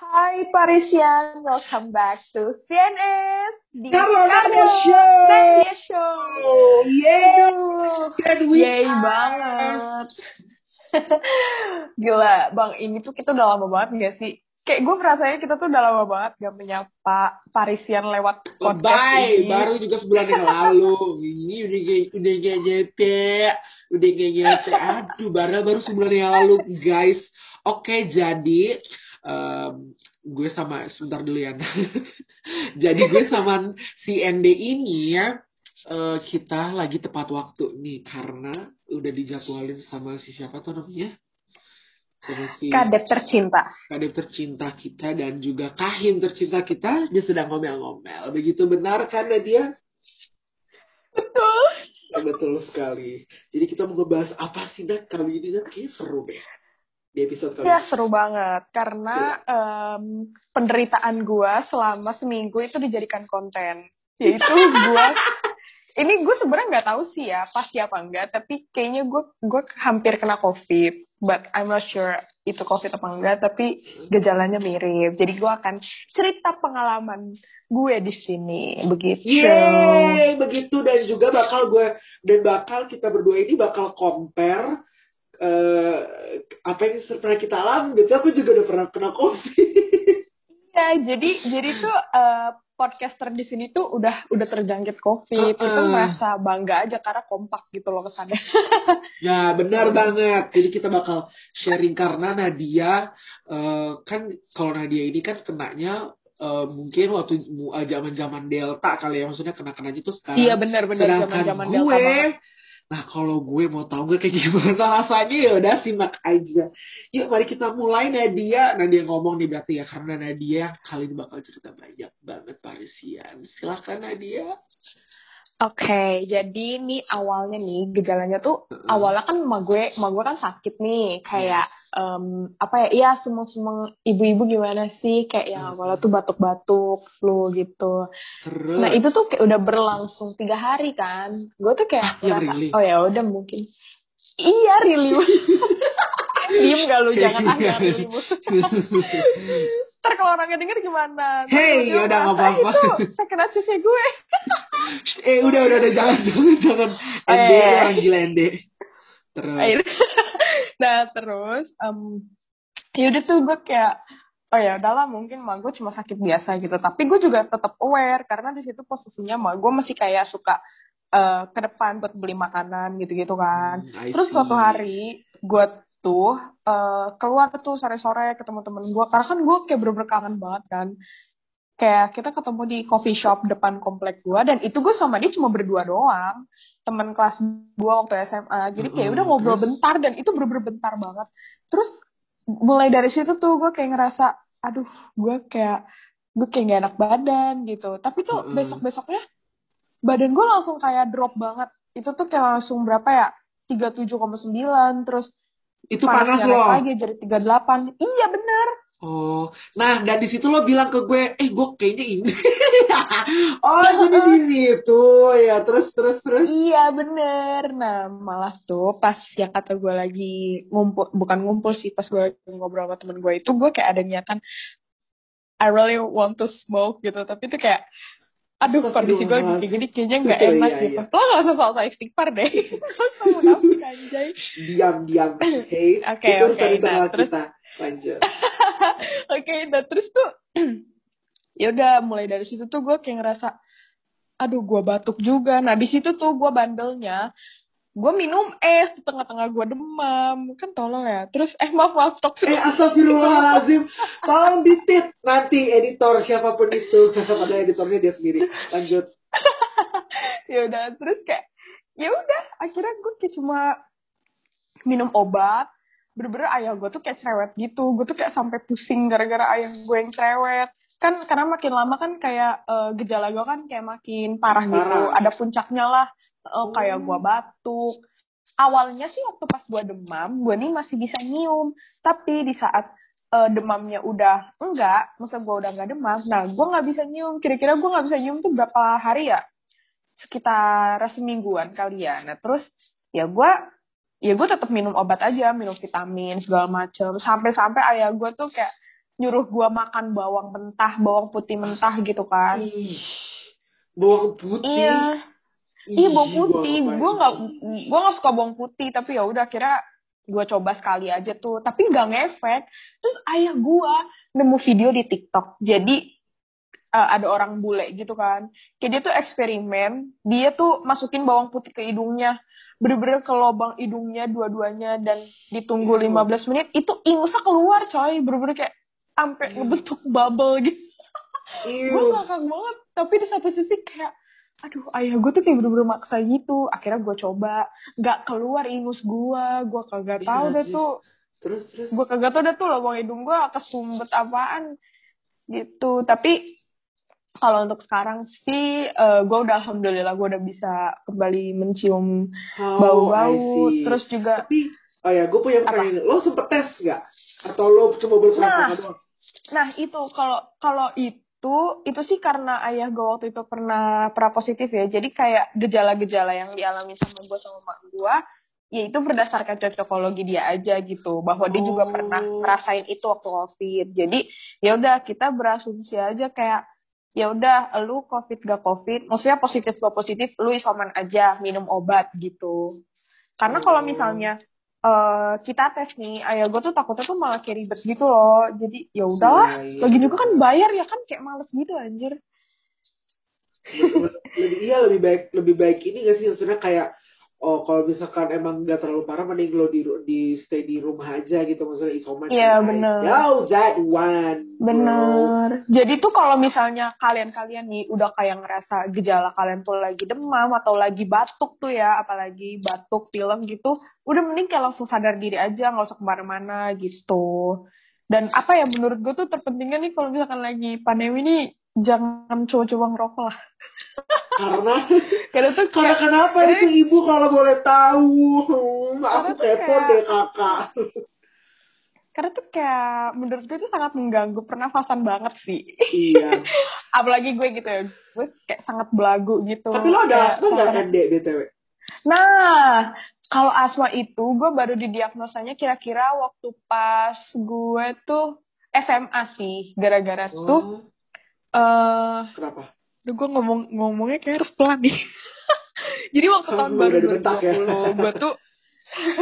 Hai Parisian, welcome back to CNS di Carlo Show. Nadia Show. Yeay, yay banget. Gila, Bang, ini tuh kita udah lama banget gak sih? Kayak gue ngerasanya kita tuh udah lama banget gak menyapa Parisian lewat podcast Bye, ini. baru juga sebulan yang lalu. Ini udah kayak udah kayak nyete, udah kayak nyete. Aduh, baru baru sebulan yang lalu, guys. Oke, jadi em, gue sama sebentar dulu ya. jadi gue sama si ND ini ya eh, kita lagi tepat waktu nih karena udah dijadwalin sama si siapa tuh namanya? Sama si Kadet tercinta. kadep tercinta kita dan juga kahim tercinta kita dia sedang ngomel-ngomel. Begitu benar kan Nadia? Betul. Betul sekali. Jadi kita mau ngebahas apa sih Nat kali ini Nat? Kayaknya seru deh. Di episode kali Ya ini. seru banget. Karena em, penderitaan gue selama seminggu itu dijadikan konten. Yaitu gue ini gue sebenarnya nggak tahu sih ya pasti apa enggak tapi kayaknya gue gue hampir kena covid but I'm not sure itu covid apa enggak tapi gejalanya mirip. Jadi gue akan cerita pengalaman gue di sini. Begitu. Yeay, begitu. Dan juga bakal gue dan bakal kita berdua ini bakal compare eh, apa yang pernah kita alami gitu. Aku juga udah pernah kena covid. Ya, jadi jadi tuh eh, podcaster di sini tuh udah udah terjangkit COVID. Kita Uh-uh. merasa bangga aja karena kompak gitu loh kesannya. Ya, benar banget. Jadi kita bakal sharing karena Nadia eh, kan kalau Nadia ini kan kenanya eh, mungkin waktu eh, zaman-zaman Delta kali ya maksudnya kena-kenanya tuh sekarang. Iya benar-benar Sedangkan zaman-zaman gue, Delta banget. Nah kalau gue mau tahu gue kayak gimana rasanya ya udah simak aja. Yuk mari kita mulai Nadia. Nadia ngomong nih berarti ya karena Nadia kali ini bakal cerita banyak banget Parisian. Silahkan Nadia. Oke, jadi nih awalnya nih gejalanya tuh Heeh. awalnya kan emak gue, emak gue kan sakit nih, kayak em, apa ya? Iya, semua-semua ibu-ibu gimana sih? Kayak yang Hmm. awalnya tuh batuk-batuk, flu gitu. Terus. Nah itu tuh kayak udah berlangsung tiga hari kan. Gue tuh kayak yang ngerasa, really? oh ya udah mungkin. Iya really. Diem gak lu jangan ah jangan really. Ntar kalau orangnya denger gimana? Ntar Hey, dia yaudah, nggak apa-apa. "Eh, Itu hati sih gue. eh udah udah udah jangan jangan jangan ND iya, iya. orang gila ND. Terus. Nah terus, em ya udah tuh gue kayak oh ya udahlah mungkin mah gue cuma sakit biasa gitu. Tapi gue juga tetap aware karena di situ posisinya mah gue masih kayak suka eh, ke depan buat beli makanan gitu-gitu kan. Hmm, Terus suatu hari gue tuh eh, keluar tuh sore-sore ketemu temen gue karena kan gue kayak bener-bener kangen banget kan. Kayak kita ketemu di coffee shop depan komplek gue dan itu gue sama dia cuma berdua doang. Temen kelas gue waktu SMA. Jadi kayak udah ngobrol terus? bentar dan itu bener-bener bentar banget. Terus mulai dari situ tuh gue kayak ngerasa aduh gue kayak gue kayak gak enak badan gitu. Tapi tuh Mm-mm. besok-besoknya badan gue langsung kayak drop banget. Itu tuh kayak langsung berapa ya? 37,9 terus Itu panas loh. lagi jadi 38. Iya bener. Oh, nah dan di situ lo bilang ke gue, eh gue kayaknya ini. oh jadi di situ ya terus terus terus. Iya bener. Nah malah tuh pas yang kata gue lagi ngumpul, bukan ngumpul sih, pas gue lagi ngobrol sama temen gue itu gue kayak ada niatan I really want to smoke gitu. Tapi itu kayak aduh kondisi gue lagi kayak gini kayaknya nggak enak iya, gitu. iya. Lo gak usah soal istighfar deh. Lo sama anjay. Diam diam. Oke, oke, nah, terus- kita. Lanjut. Oke, nah terus tuh ya udah mulai dari situ tuh gue kayak ngerasa aduh gue batuk juga. Nah di situ tuh gue bandelnya gue minum es di tengah-tengah gue demam. Kan tolong ya. Terus eh maaf maaf tok Eh astagfirullahaladzim. Tolong ditit Nanti editor siapa pun itu. Pada editornya dia sendiri. Lanjut. Ya udah terus kayak ya udah akhirnya gue kayak cuma minum obat bener-bener ayah gue tuh kayak cerewet gitu. Gue tuh kayak sampai pusing gara-gara ayah gue yang cerewet. Kan karena makin lama kan kayak eh, gejala gue kan kayak makin parah, gitu. Parah. ada puncaknya lah. Eh, kayak gue batuk. Awalnya sih waktu pas gue demam gue nih masih bisa nyium. Tapi di saat eh, demamnya udah enggak masa gue udah enggak demam nah gue nggak bisa nyium. Kira-kira gue nggak bisa nyium tuh berapa hari ya? Sekitar semingguan kali ya. Nah terus ya gue ya gue tetap minum obat aja minum vitamin segala macem. Sampai-sampai ayah gue tuh kayak nyuruh gue makan bawang mentah bawang putih mentah gitu kan. Ih, bawang putih. iya. Ih, iya bawang putih. gue nggak gue nggak suka bawang putih tapi ya udah kira gue coba sekali aja tuh. Tapi nggak ngefek. Terus ayah gue nemu video di TikTok. Jadi eh, ada orang bule gitu kan. Kayak dia tuh eksperimen dia tuh masukin bawang putih ke hidungnya. Bener-bener ke lubang hidungnya dua-duanya dan ditunggu Ew. 15 menit itu ingusnya keluar coy. Bener-bener kayak sampai Ew. ngebentuk bubble gitu. Gue Iu. ngakak banget. Tapi di satu sisi kayak aduh ayah gue tuh kayak bener-bener maksa gitu. Akhirnya gue coba. Nggak keluar ingus gue gue kagak Iya, tahu deh tuh. Terus terus. gue kagak tahu deh tuh lubang hidung gue kesumbet apaan. Gitu. Tapi kalau untuk sekarang sih gue udah alhamdulillah gue udah bisa kembali mencium Oh, bau-bau see. terus juga Tapi, oh ya, gue punya Apa? pertanyaan. Lo sempet tes nggak? Atau lo cuma berpura-pura Nah. doang? Nah itu kalau kalau itu itu sih karena ayah gue waktu itu pernah pernah positif ya. Jadi kayak gejala-gejala yang dialami sama gue sama mak gue, ya itu berdasarkan cocokologi dia aja gitu. Bahwa dia juga Oh. pernah ngerasain itu waktu covid. Jadi ya udah kita berasumsi aja kayak ya udah lu covid gak covid, maksudnya positif gak positif, lu isoman aja minum obat gitu. Karena kalau Oh. misalnya eh kita tes nih, ayah gue tuh takutnya tuh malah kayak ribet gitu loh. Jadi ya udahlah, Iya, iya, lagi juga kan benar. bayar ya kan kayak males gitu anjir. lebih iya lebih baik lebih baik ini gak sih maksudnya kayak oh kalau misalkan emang nggak terlalu parah mending lo di di stay di rumah aja gitu maksudnya isoman Iya, I bener. know that one bro. Bener. Jadi tuh kalau misalnya kalian-kalian nih udah kayak ngerasa gejala kalian tuh lagi demam atau lagi batuk tuh ya, apalagi batuk, pilek gitu, udah mending kayak langsung sadar diri aja, nggak usah ke mana-mana gitu. Dan apa ya menurut gue tuh terpentingnya nih kalau misalkan lagi pandemi nih jangan coba-coba ngerokok lah. karena Karena tuh karena kayak kenapa itu ibu kalau boleh tahu Hmm, aku kepo kayak- deh kakak karena tuh kayak menurut gue itu sangat mengganggu pernafasan banget sih. iya Apalagi gue gitu ya, gue kayak sangat belagu gitu. tapi lo ada asma nggak sangat- ND btw Nah, kalau asma itu gue baru didiagnosanya kira-kira waktu pas gue tuh SMA sih, gara-gara tuh eh kenapa Duh, gue ngomong ngomongnya kayak harus pelan nih. Jadi waktu tahun baru dibentak ya. 2020, gue tuh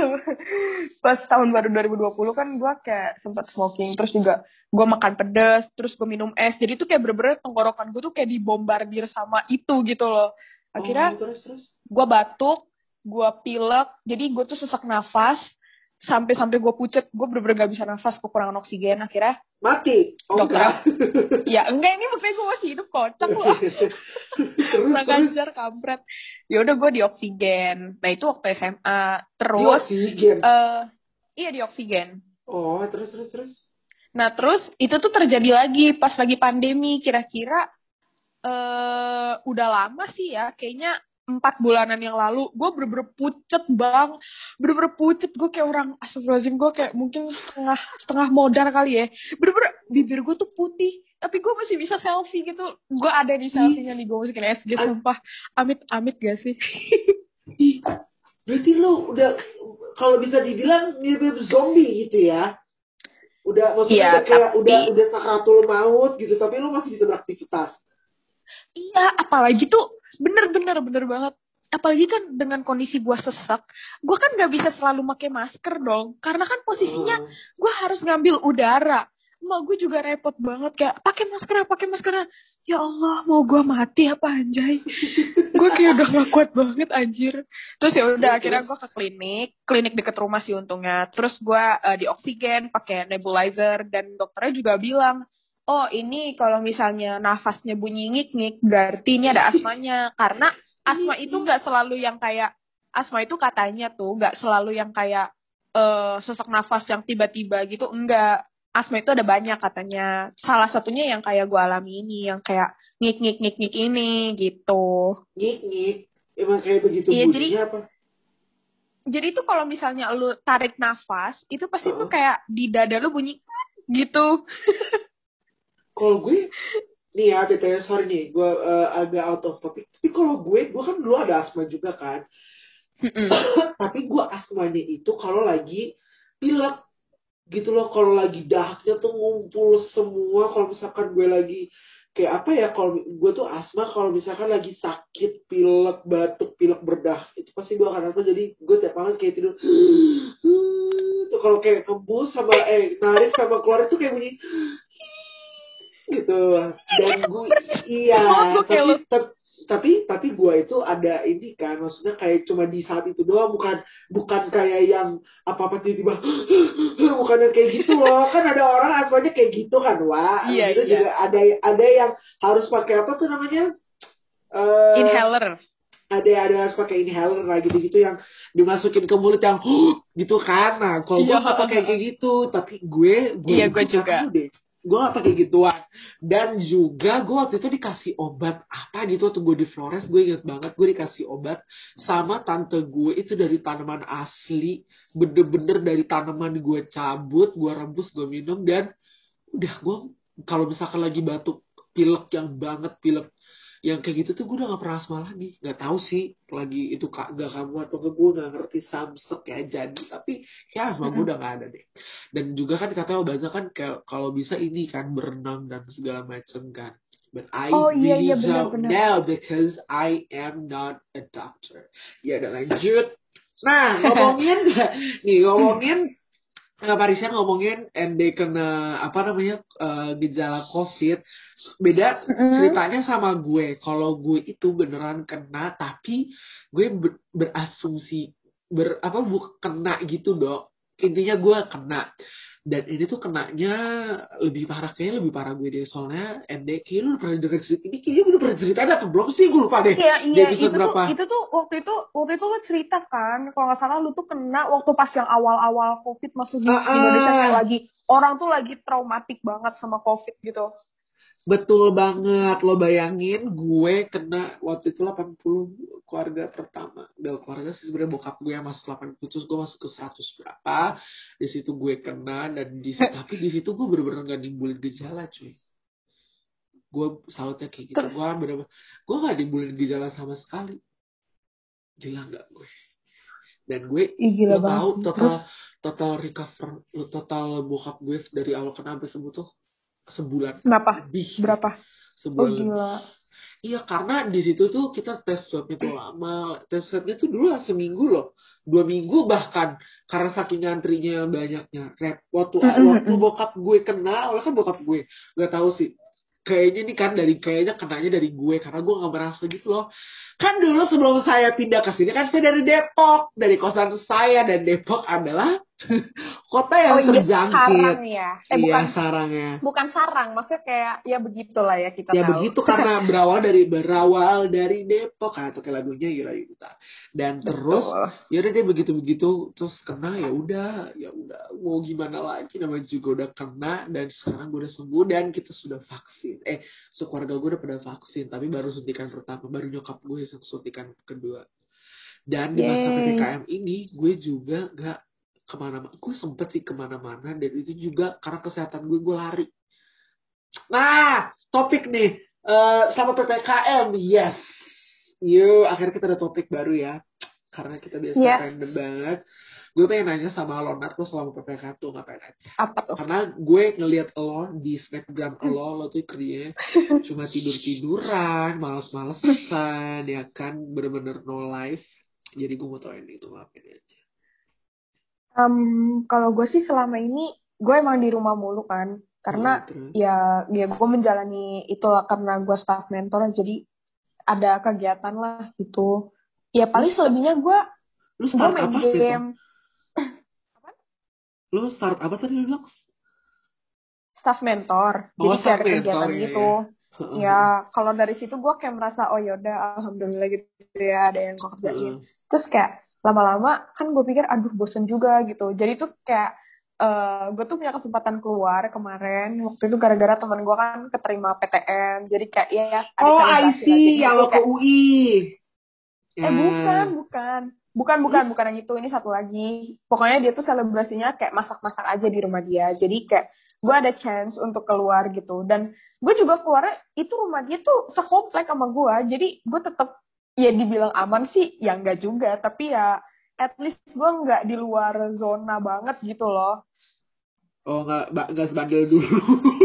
pas tahun baru 2020 kan gue kayak sempat smoking, terus juga gue makan pedas, terus gue minum es. Jadi tuh kayak bener-bener tenggorokan gue tuh kayak dibombardir sama itu gitu loh. Akhirnya oh, terus terus gue batuk, gue pilek, jadi gue tuh sesak nafas, sampai-sampai gue pucet, gue bener-bener gak bisa nafas, kekurangan oksigen, akhirnya, mati oh Dokter. enggak ya enggak ini makanya gue masih hidup kocak loh, kurang ajar kampret. Ya udah gue di oksigen, nah itu waktu SMA, Di terus, oksigen. eh iya di oksigen. oh terus terus terus Nah terus itu tuh terjadi lagi pas lagi pandemi, kira-kira eh udah lama sih ya, kayaknya empat bulanan yang lalu gue bener-bener pucet bang bener-bener pucet gue kayak orang astagfirullahaladzim gue kayak mungkin setengah setengah modal kali ya bener-bener bibir gue tuh putih tapi gue masih bisa selfie gitu gue ada di selfie-nya nih gue masukin SG Ah. sumpah amit amit gak sih Ih, berarti lu udah kalau bisa dibilang mirip zombie gitu ya. Udah maksudnya udah kayak tapi- udah udah sakratul maut gitu, tapi lu masih bisa beraktivitas. Iya apalagi tuh bener-bener bener banget. Apalagi kan dengan kondisi gue sesak gue kan gak bisa selalu pakai masker dong. Karena kan posisinya Oh. gue harus ngambil udara. Mak gue juga repot banget kayak pakai masker pakai masker. Ya Allah mau gue mati apa anjay? Gue kayak udah gak kuat banget anjir. Terus ya udah Terus, akhirnya gue ke klinik klinik deket rumah sih untungnya. Terus gue eh, di oksigen pakai nebulizer dan dokternya juga bilang oh ini kalau misalnya nafasnya bunyi ngik-ngik berarti ini ada asmanya. Karena asma itu nggak selalu yang kayak asma itu katanya tuh nggak selalu yang kayak eh sesak nafas yang tiba-tiba gitu. Enggak asma itu ada banyak katanya. Salah satunya yang kayak gue alami ini yang kayak ngik ngik ngik ngik ini gitu. Ngik ngik. Emang kayak begitu Iya, jadi- apa? jadi itu kalau misalnya lu tarik nafas itu pasti tuh Heeh. kayak di dada lu bunyi gitu Kalau gue nih ya BTW sorry nih, gue eh, agak out of topic. Tapi kalau gue, gue kan dulu ada asma juga kan. Tapi gue asmanya itu kalau lagi pilek. gitu loh kalau lagi dahaknya tuh ngumpul semua kalau misalkan gue lagi kayak apa ya kalau gue tuh asma kalau misalkan lagi sakit pilek batuk pilek berdah itu pasti gue akan apa jadi gue tiap malam kayak tidur tuh kalau kayak kembus sama eh narik sama keluar itu kayak bunyi gitu. Dan gue iya tapi, tapi tapi tapi gue itu ada ini kan maksudnya kayak cuma di saat itu doang bukan bukan kayak yang apa apa tiba-tiba bukan yang kayak gitu loh. Kan ada orang asmanya kayak gitu kan wah iya, gitu iya. juga ada ada yang harus pakai apa tuh namanya? Uh, inhaler. ada ada harus pakai inhaler lah gitu gitu yang dimasukin ke mulut yang gitu kan. Nah kalau gue Iya. pakai kayak gitu tapi gue gue Iya, gue juga. deh gue gak pakai gituan. Dan juga gue waktu itu dikasih obat apa gitu waktu gue di Flores gue inget banget gue dikasih obat sama tante gue itu dari tanaman asli bener-bener dari tanaman gue cabut gue rebus gue minum dan udah gue kalau misalkan lagi batuk pilek yang banget pilek yang kayak gitu tuh gue udah gak pernah asma lagi. Nggak tahu sih lagi itu kak gak kamu atau ke gue nggak ngerti samsek ya jadi. Tapi ya asma gue udah gak ada deh. Dan juga kan katanya obatnya kan kalau bisa ini kan berenang dan segala macam kan. But I Oh, iya, iya, benar. know because I am not a doctor. Ya udah lanjut. Nah ngomongin nih ngomongin Nggak Parisnya ngomongin ND kena apa namanya uh, gejala COVID. Beda ceritanya sama gue. Kalau gue itu beneran kena tapi gue ber- berasumsi ber apa bu kena gitu dok. Intinya gue kena dan ini tuh kenanya lebih parah kayaknya lebih parah gue deh soalnya ND kayaknya lu udah pernah denger cerita ini kayaknya gue udah pernah cerita ada atau belum sih gue lupa deh Iya iya itu tuh berapa? itu tuh waktu itu waktu itu lo cerita kan kalau nggak salah lu tuh kena waktu pas yang awal-awal covid masuk di ah. Indonesia kayak lagi orang tuh lagi traumatik banget sama covid gitu. Betul banget, lo bayangin gue kena waktu itu 80 keluarga pertama. Gak keluarga sih sebenarnya bokap gue yang masuk 80 terus gue masuk ke 100 berapa. Di situ gue kena dan di tapi di situ gue bener-bener gak nimbulin gejala cuy. Gue salutnya kayak gitu. Terus? Gue bener gue gak nimbulin gejala sama sekali. Gila gak gue? Dan gue Ih lo tahu banget. total Terus total recover total bokap gue dari awal kena sampai sembuh tuh sebulan kenapa? lebih Berapa? Oh sebulan lebih. gila. Iya karena di situ tuh kita tes swabnya tuh lama, tes swabnya tuh dulu lah seminggu loh, dua minggu bahkan karena saking antrinya banyaknya. Rep waktu waktu bokap gue kena, oleh kan bokap gue nggak tahu sih. Kayaknya nih kan dari kayaknya kenanya dari gue karena gue nggak merasa gitu loh. Kan dulu sebelum saya pindah ke sini kan saya dari Depok, dari kosan saya dan Depok adalah kota yang Oh iya terjangkit. sarang ya. Eh iya bukan sarangnya. bukan sarang, maksudnya kayak ya begitulah ya kita ya tahu. begitu karena berawal dari berawal dari Depok atau kayak lagunya Yura Yuta dan terus ya udah dia begitu begitu terus kena ya udah ya udah mau gimana lagi namanya juga udah kena dan sekarang gue udah sembuh dan kita sudah vaksin eh sekeluarga gue udah pada vaksin tapi baru suntikan pertama baru nyokap gue yang suntikan kedua dan di masa ppkm ini gue juga gak ke mana-mana gue sempet sih ke mana-mana dan itu juga karena kesehatan gue gue lari Nah, topik nih. Eh sama PPKM, yes. Yuk, akhirnya kita ada topik baru ya. Karena kita biasa Yes. random banget. Gue pengen nanya sama lo, Nat, lo selama PPKM tuh ngapain aja? Apa tuh? Karena gue ngeliat lo di snapgram lo, lo tuh kerjanya cuma tidur-tiduran, males-malesan, ya kan, bener-bener no life. Jadi gue mau tau ini itu ngapain aja. Em, kalau gue sih selama ini gue emang di rumah mulu kan karena Hmm, terus? ya ya gue menjalani itu karena gue staff mentor jadi ada kegiatan lah gitu ya paling selebihnya gue Lu gue start main apa game Lu start apa tadi lu bilang? staff mentor Oh, jadi staff mentor, kegiatan iya, gitu Heeh. ya kalau dari situ gue kayak merasa oh yaudah alhamdulillah gitu ya ada yang gue kerjain Heeh. terus kayak lama-lama kan gue pikir aduh bosen juga gitu. Jadi tuh kayak eh gue tuh punya kesempatan keluar kemarin waktu itu gara-gara teman gue kan keterima PTN jadi kayak ya ya ada Oh, I see. Yang lo ke UI. eh Ya. bukan. Bukan bukan bukan bukan yang itu. Ini satu lagi. Pokoknya dia tuh selebrasinya kayak masak-masak aja di rumah dia. Jadi kayak gue ada chance untuk keluar gitu. Dan gue juga keluar itu rumah dia tuh sekomplek sama gue. Jadi gue tetap ya dibilang aman sih ya enggak juga. Tapi ya at least gue nggak di luar zona banget gitu loh. Oh nggak nggak sebandel dulu.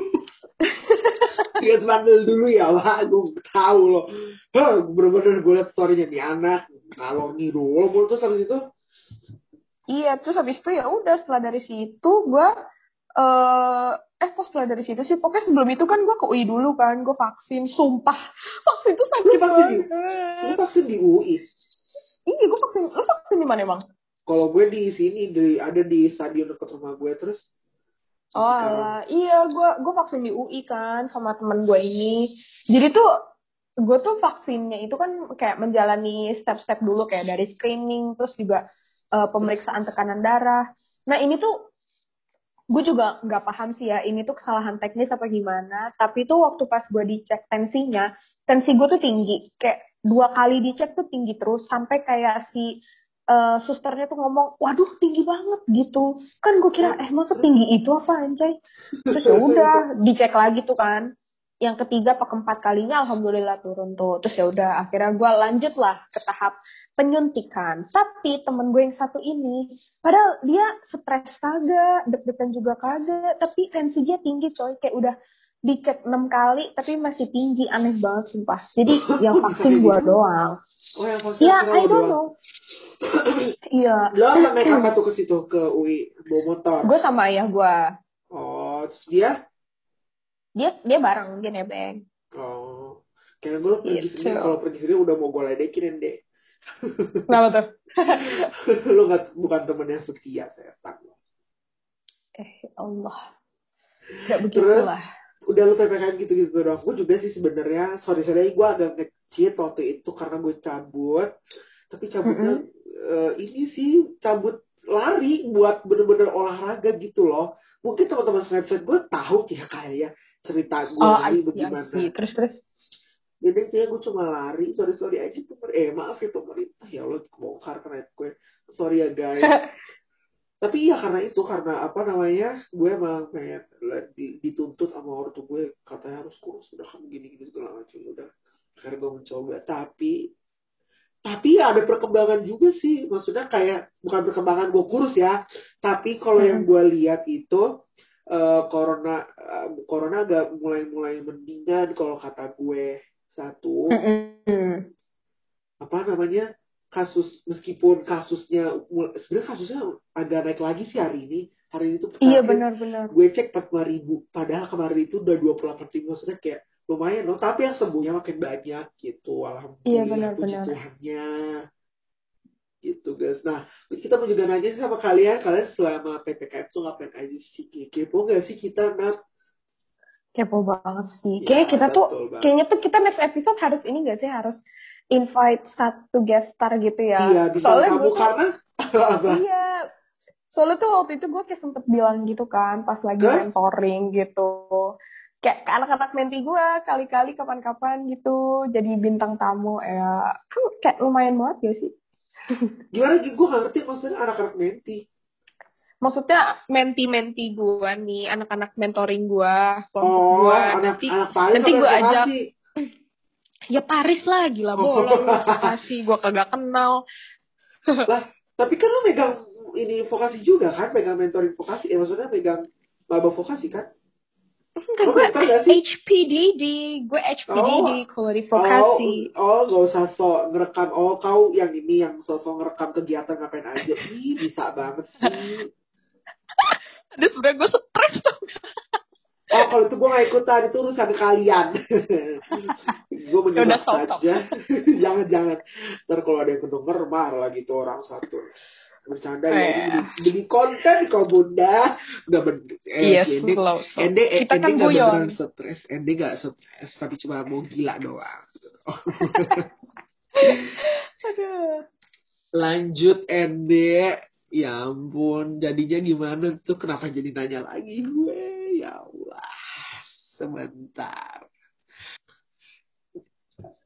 Nggak sebandel dulu ya wah gue tahu loh. Hah, bener-bener gue liat storynya nih anak. Kalau nih dulu terus habis itu? Iya, terus habis itu ya udah setelah dari situ gue eh eh kok setelah dari situ sih? Pokoknya sebelum itu kan gue ke UI dulu kan gue vaksin. Sumpah. Vaksin itu sakit vaksin di- lu vaksin di UI. iya gue vaksin lu vaksin di mana emang Kalau gue di sini di ada di stadion dekat rumah gue terus? Oh alah. iya gue gue vaksin di UI kan sama temen gue ini. Jadi tuh gue tuh vaksinnya itu kan kayak menjalani step-step dulu kayak dari screening terus juga eh, pemeriksaan tekanan darah. Nah ini tuh gue juga nggak paham sih ya ini tuh kesalahan teknis apa gimana. Tapi tuh waktu pas gue dicek tensinya tensi gue tuh tinggi. Kayak dua kali dicek tuh tinggi terus sampai kayak si eh, susternya tuh ngomong waduh tinggi banget gitu. Kan gue kira eh masa tinggi itu apa anjay? Terus ya udah dicek lagi tuh kan yang ketiga atau keempat kalinya alhamdulillah turun tuh. Terus ya udah akhirnya gue lanjut lah ke tahap penyuntikan. Tapi temen gue yang satu ini padahal dia stres kagak deg-degan juga kagak tapi tensinya tinggi coy. Kayak udah dicek enam kali tapi masih tinggi. Aneh banget sumpah. Jadi yang vaksin gue doang. Oh yang vaksin ya I don't know. Iya. Lo apa naik apa tuh ke situ ke UI bawa motor? gue sama ayah gue Oh terus dia? Dia dia bareng dia nebeng Oh kira gue pergi Gitu. sendiri kalau pergi sendiri udah mau gue ledekin deh. kenapa tuh lo nggak bukan temen yang setia setan. eh Allah Gak begitulah Udah lu ppkm gitu-gitu doang. Gue juga sih sebenarnya sorry sorry gue agak ngecit waktu itu karena gue cabut. Tapi cabutnya eh, ini sih cabut lari buat bener-bener olahraga gitu loh. Mungkin teman-teman Snapchat gue tahu ya kayak ya cerita gue oh ini bagaimana. terus terus? Jadi intinya gue cuma lari, sorry sorry aja pemer eh maaf ya pemerintah. Ya Allah bongkar karena gue. Sorry ya guys. Tapi ya karena itu karena apa namanya gue emang pengen di- dituntut sama ortu gue. Katanya harus kurus udah kamu gini gini segala macam udah. Akhirnya gue mencoba. Tapi tapi ya ada perkembangan juga sih. Maksudnya kayak bukan perkembangan gue kurus ya. Tapi kalau yang gue lihat itu eh, corona eh, corona agak mulai mulai mendingan kalau kata gue. Satu Mm-mm. apa namanya kasus meskipun kasusnya sebenarnya kasusnya agak naik lagi sih hari ini. Hari ini tuh iya benar-benar gue cek 45 ribu. Padahal kemarin itu udah 28 ribu. Maksudnya kayak lumayan loh. Tapi yang sembuhnya makin banyak gitu. Alhamdulillah Iya, puji benar-benar. Tuhannya gitu guys. Nah kita mau juga nanya sih sama kalian kalian selama ppkm tuh ngapain aja sih? Kepo nggak sih kita nak kepo banget sih. Ya, kayaknya kita tuh banget. kayaknya tuh kita next episode harus ini gak sih? Harus invite satu guest star gitu ya. Iya bisa soalnya kamu tuh karena iya. Soalnya tuh waktu itu gue kayak sempet bilang gitu kan pas lagi Hah? mentoring gitu. Kayak ke anak-anak menti gue kali-kali kapan-kapan gitu. Jadi bintang tamu ya. Kan kayak lumayan banget ya sih gimana? Gue gak ngerti maksudnya anak-anak menti. Maksudnya menti-menti gue nih anak-anak mentoring gue kelompok oh gue nanti anak nanti gue ajak ya Paris lah gila Oh. bolong. Kasih gue kagak kenal. Lah tapi kan lo megang ini vokasi juga kan? Megang mentoring vokasi ya maksudnya megang maba vokasi kan enggak Lo gue sih? HPDD gue HPDD Oh. kalau di vokasi. Oh oh gak usah so ngerekam. Oh kau yang ini yang sosok ngerekam kegiatan ngapain aja. Ih bisa banget sih. Aduh sebenernya gue stres tuh oh kalau itu gue gak ikutan itu urusan kalian. Gue menyerah stop, stop. saja. Jangan jangan. Ntar kalau ada yang kedenger marah lagi tuh orang satu bercanda ya ini demi, konten kau bunda. Nggak bener eh, Yes, si Ende Iya, Kita Ende kan guyon. beneran stres. Ende nggak stres tapi cuma mau gila doang. Aduh. Lanjut Ende. Ya ampun jadinya gimana tuh? Kenapa jadi nanya lagi? Gue ya Allah. Sebentar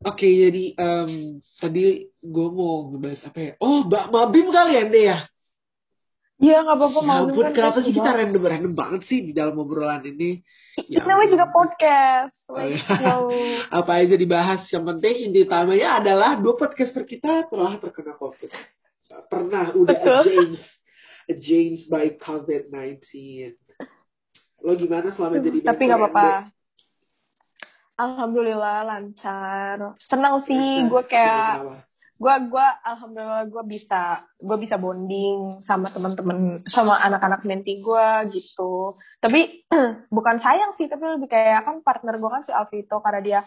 Oke, jadi em, tadi gue mau ngebahas apa ya? Oh, Mbak Mabim kali ya, Ende ya? Iya nggak apa-apa Ya ampun, kan kenapa sih kita random-random banget sih di dalam obrolan ini? Ya namanya juga podcast. Oh, Like, iya. wow. Apa aja dibahas, yang penting inti utamanya adalah dua podcaster kita telah terkena COVID. Pernah, udah Betul. James. James by COVID-19. Lo gimana selama jadi Tapi nggak apa-apa. MD? Alhamdulillah lancar. Senang sih Lancar. gue kayak Kenapa? gue gue alhamdulillah gue bisa gue bisa bonding sama teman-teman sama anak-anak menti gue gitu tapi bukan sayang sih tapi lebih kayak kan partner gue kan si Alvito karena dia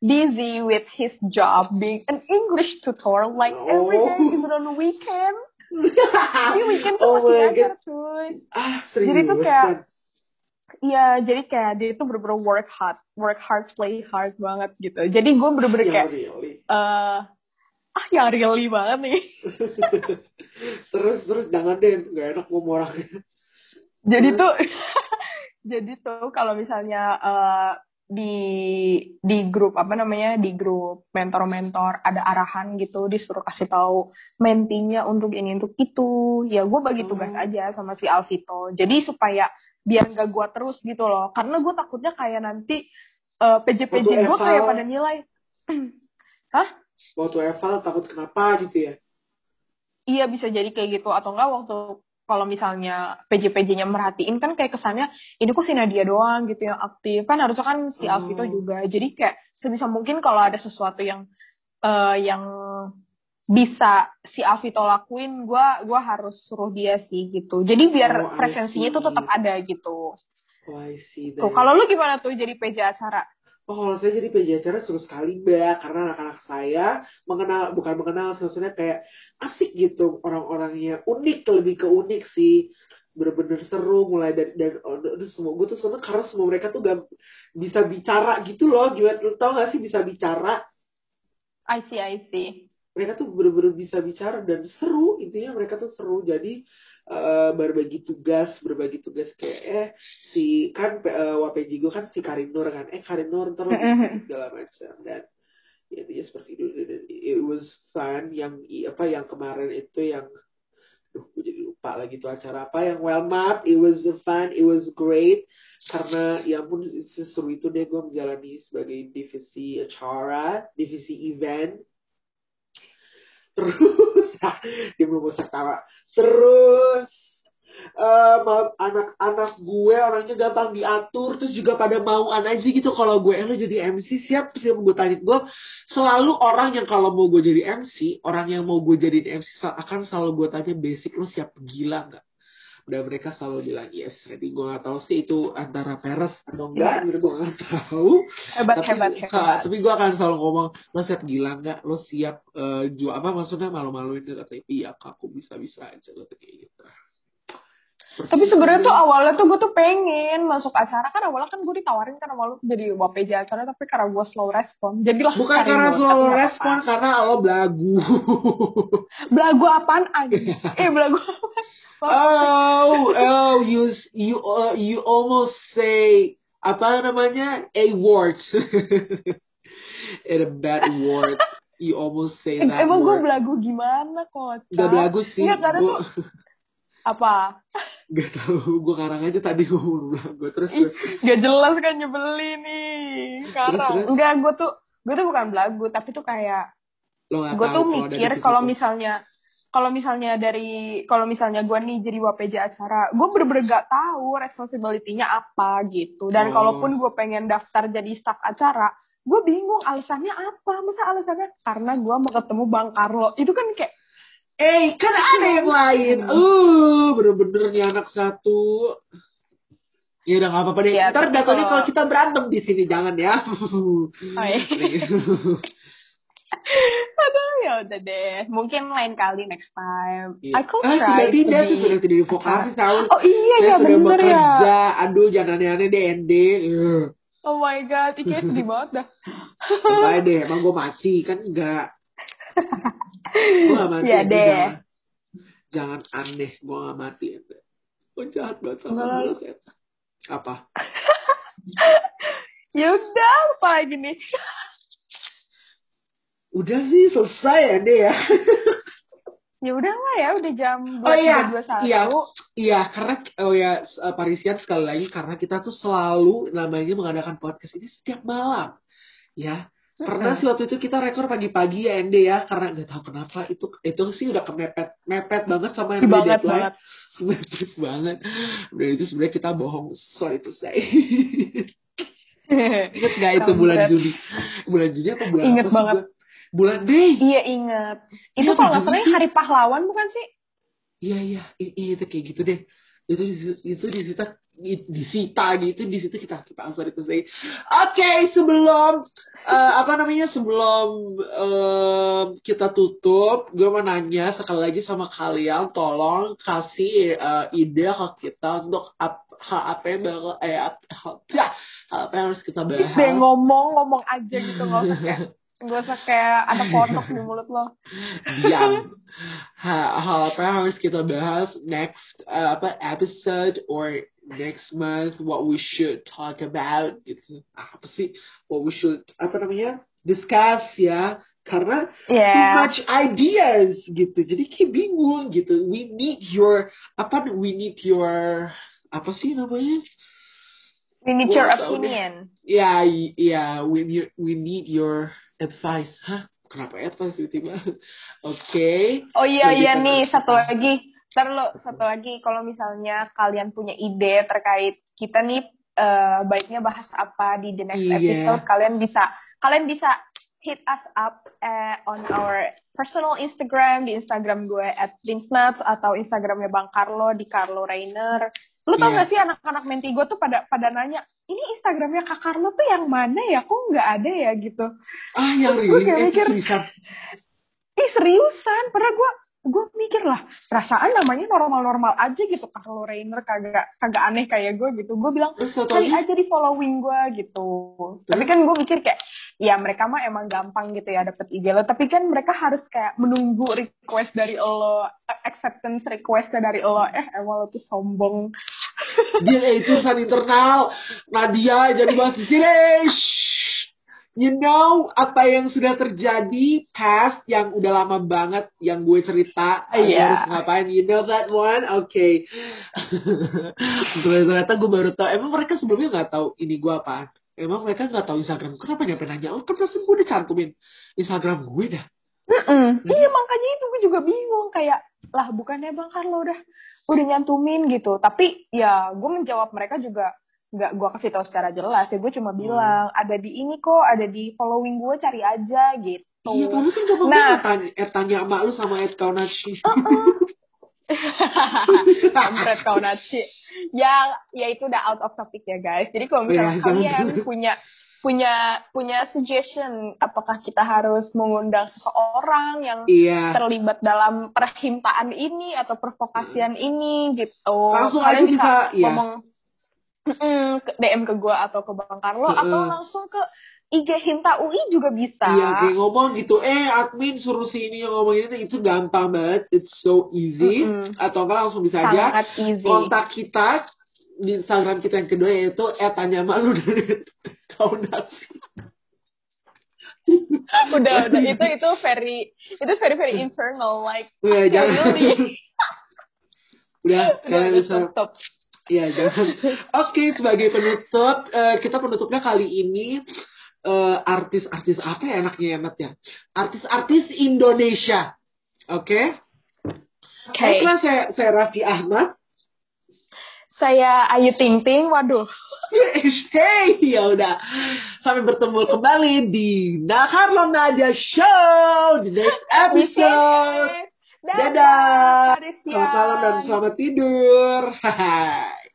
busy with his job being an English tutor like every day Oh. even on weekend jadi weekend tuh Oh masih ngajar cuy Ah, serius. Jadi tuh kayak- Iya, jadi kayak dia tuh bener-bener work hard, work hard, play hard banget gitu. Jadi gue bener-bener kayak, really. eh ah yang really banget nih. terus terus jangan deh nggak enak ngomong orangnya Jadi Hmm. tuh, jadi tuh kalau misalnya eh, di di grup apa namanya di grup mentor-mentor ada arahan gitu disuruh kasih tahu mentinya untuk ini untuk itu ya gue bagi tugas Oh. aja sama si Alvito jadi supaya biar nggak gue terus gitu loh. Karena gue takutnya kayak nanti eh, PJ-PJ gue kayak pada nilai. Waktu eval takut kenapa gitu ya? Iya bisa jadi kayak gitu. Atau enggak waktu kalau misalnya PJ-PJ-nya merhatiin kan kayak kesannya ini kok si Nadia doang gitu yang aktif. Kan harusnya kan si Oh. Alvito juga. Jadi kayak sebisa mungkin kalau ada sesuatu yang eh, yang bisa si Alvito lakuin gua gua harus suruh dia sih gitu jadi biar Oh, presensinya itu tetap ada gitu oh see tuh kalau lu gimana tuh jadi PJ acara Oh, kalau saya jadi PJ acara seru sekali, Mbak. Karena anak-anak saya mengenal, bukan mengenal, sebenarnya kayak asik gitu. Orang-orangnya unik, lebih ke unik sih. Bener-bener seru, mulai dari, dari oh, aduh, semua. Gue tuh seneng karena semua mereka tuh gak bisa bicara gitu loh. Gimana, lu tau gak sih bisa bicara? I see I see Mereka tuh bener-bener bisa bicara dan seru. Intinya mereka tuh seru. Jadi, eh, berbagi tugas, berbagi tugas kayak eh si kan uh, WPJ gue kan si Karin Nur kan. Eh Karin Nur bikin segala macam dan ya dia seperti itu. Dan it was fun yang apa yang kemarin itu yang Duh, gue jadi lupa lagi tuh acara apa. Yang well map it was fun it was great. Karena ya ampun seseru itu deh gue menjalani sebagai divisi acara divisi event terus dia belum usah tawa terus eh, anak-anak gue orangnya gampang diatur terus juga pada mauan aja gitu. Kalau gue lo jadi MC siap siap gue tanya. Gue selalu orang yang kalau mau gue jadi MC orang yang mau gue jadi MC akan selalu gue tanya basic lo siap gila nggak dan mereka selalu bilang yes jadi gue nggak tahu sih itu antara peres atau enggak. Yeah. gue nggak tahu. Hebat tapi, hebat hebat. tapi gue akan selalu ngomong lo siap gila nggak? Lo siap eh, ju apa maksudnya malu-maluin katanya iya kak aku bisa bisa aja kayak gitu Tapi sebenarnya tuh awalnya tuh gue tuh pengen masuk acara. Kan awalnya kan gue ditawarin kan awalnya tuh jadi WPJ acara tapi karena gue slow respon jadilah bukan karena tapi nggak respon apa-apa. karena lo belagu. Belagu apaan aja eh belagu apaan? oh oh you you uh, you almost say apa namanya? A word in a bad word you almost say that emang gue belagu gimana kocak? Gak belagu sih Nggak, karena gue tuh apa gak tahu gue ngarang aja tadi ngomong belagu terus Ih, terus. gak jelas kan nyebelin nih terus? enggak gue tuh gue tuh bukan belagu tapi tuh kayak gue tuh mikir kalau misalnya kalau misalnya dari kalau misalnya gue nih jadi WPJ acara gue bener-bener gak tahu responsibility-nya apa gitu. Dan Oh. kalaupun gue pengen daftar jadi staff acara gue bingung alasannya apa. Masa alasannya karena gue mau ketemu Bang Carlo itu kan kayak Eh, kan ada yang lain. Uh, bener-bener nih anak satu. Ya udah gak apa-apa deh. Ya, Ntar jatuhnya kalau- kalau kita berantem di sini jangan ya. oh, iya. aduh ya udah deh mungkin lain kali next time Iya. I could Ah, try sudah tidak, be sudah tidak divokasi. Saul. oh iya Saya ya sudah bener ya bekerja. Aduh, jangan aneh-aneh deh, ND. Uh. oh my god ini sedih banget dah Makanya deh, emang gue mati. Kan enggak. Gue gak mati. Ya Ende, deh. Jangan, jangan aneh. Gue gak mati. Ende. Gue jahat banget sama. Set. Apa? ya udah apa lagi nih Udah sih, selesai ya, Ende ya. ya udah lah ya udah jam dua Oh iya, iya, iya karena oh ya eh, Parisian sekali lagi karena kita tuh selalu namanya mengadakan podcast ini setiap malam, ya Pernah sih waktu itu kita rekor pagi-pagi ya Ende ya karena nggak tahu kenapa itu itu sih udah kemepet mepet banget sama yang banget deadline. banget. Mepet banget. Dan itu sebenarnya kita bohong. Sorry to say. Ingat gak itu bulan. Juni? Bulan Juni apa bulan Ingat apa banget. Bulan Mei. Iya inget. Itu Iya, kalau nggak salah hari pahlawan bukan sih? Iya iya, iya itu kayak gitu deh. Itu itu di- disita gitu di situ kita kita sorry to say. Oke sebelum eh, apa namanya sebelum eh, kita tutup, gue mau nanya sekali lagi sama kalian, tolong kasih eh, ide ke kita untuk ap- hal apa yang bakal eh ap- hal, ya, hal apa yang harus kita bahas. Dia ngomong ngomong aja gitu kayak nggak usah kayak ada kodok di mulut lo. diam. Ha- Hal apa yang harus kita bahas next uh, apa episode or next month what we should talk about gitu. Apa sih what we should apa namanya discuss ya karena too Yeah. much ideas gitu. Jadi kayak bingung gitu. We need your apa we need your apa sih namanya? We need your opinion. Ya, y- ya, we need we need your advice. Hah? Kenapa advice tiba-tiba? Oke. Oh iya Jadi iya nih satu lagi. Ntar lo satu lagi kalau misalnya kalian punya ide terkait kita nih eh, baiknya bahas apa di the next Iya. episode kalian bisa kalian bisa hit us up eh, on our personal Instagram di Instagram gue at Nuts atau Instagramnya Bang Carlo di Carlo Rainer. Lu tau Iya. gak sih anak-anak menti gue tuh pada pada nanya ini Instagramnya Kak Carlo tuh yang mana ya? Kok nggak ada ya gitu? Ah, yang Terus gue kayak eh, mikir. Ih seriusan, padahal gue gue mikir lah perasaan namanya normal-normal aja gitu. Carlo Rainer kagak kagak aneh kayak gue gitu. Gue bilang Terus kali aja di following gue gitu. Tapi kan gue mikir kayak ya mereka mah emang gampang gitu ya dapet IG lo. Tapi kan mereka harus kayak menunggu request dari lo acceptance request dari lo. Eh emang lo tuh sombong. Dia itu urusan internal. Nadia jadi bahas di sini. You know apa yang sudah terjadi past yang udah lama banget yang gue cerita? Iya. harus ngapain you know that one? Oke okay. ternyata gue baru tahu. Emang mereka sebelumnya nggak tahu ini gue apa emang mereka nggak tahu Instagram? Kenapa nyampe nanya? Oh kan pasti gue udah cantumin Instagram gue dah. Mm-mm. Iya makanya itu gue juga bingung. Kayak lah bukannya bang Carlo udah udah nyantumin gitu. Tapi ya gue menjawab mereka juga nggak gue kasih tahu secara jelas ya gue cuma bilang ada di ini kok ada di following gue cari aja gitu iya padahal kan gampang Nah. banget tanya eh, tanya emak lu sama Ed Kaunachi kampret kau Naci ya ya itu udah out of topic ya guys jadi kalau misalnya Iya, jangan. kalian punya punya punya suggestion apakah kita harus mengundang seseorang yang iya terlibat dalam perhintaan ini atau provokasian ini gitu. Langsung Kalian aja bisa, ya. ngomong mm, ke DM ke gue atau ke Bang Carlo Heeh. atau langsung ke IG Hinta UI juga bisa. Iya kayak ngomong gitu, eh admin suruh si ini yang ngomong ini itu gampang banget, it's so easy. Mm-mm. Atau enggak langsung bisa aja Sangat easy. kontak kita di Instagram kita yang kedua yaitu eh tanya malu dari Kaunasi. udah udah itu itu very itu very very internal like Udah jangan. Udah udah, bisa. stop, stop. Iya jangan. Oke sebagai penutup eh, kita penutupnya kali ini eh, artis-artis apa ya enaknya enak ya? Artis-artis Indonesia. Oke? Oke. Baiklah saya saya Raffi Ahmad. Saya Ayu Ting Ting, waduh. Hey, ya udah. Sampai bertemu kembali di Nakarlo Nadia Show di next episode. Dadah. Dadah. Selamat malam dan selamat tidur. Hai.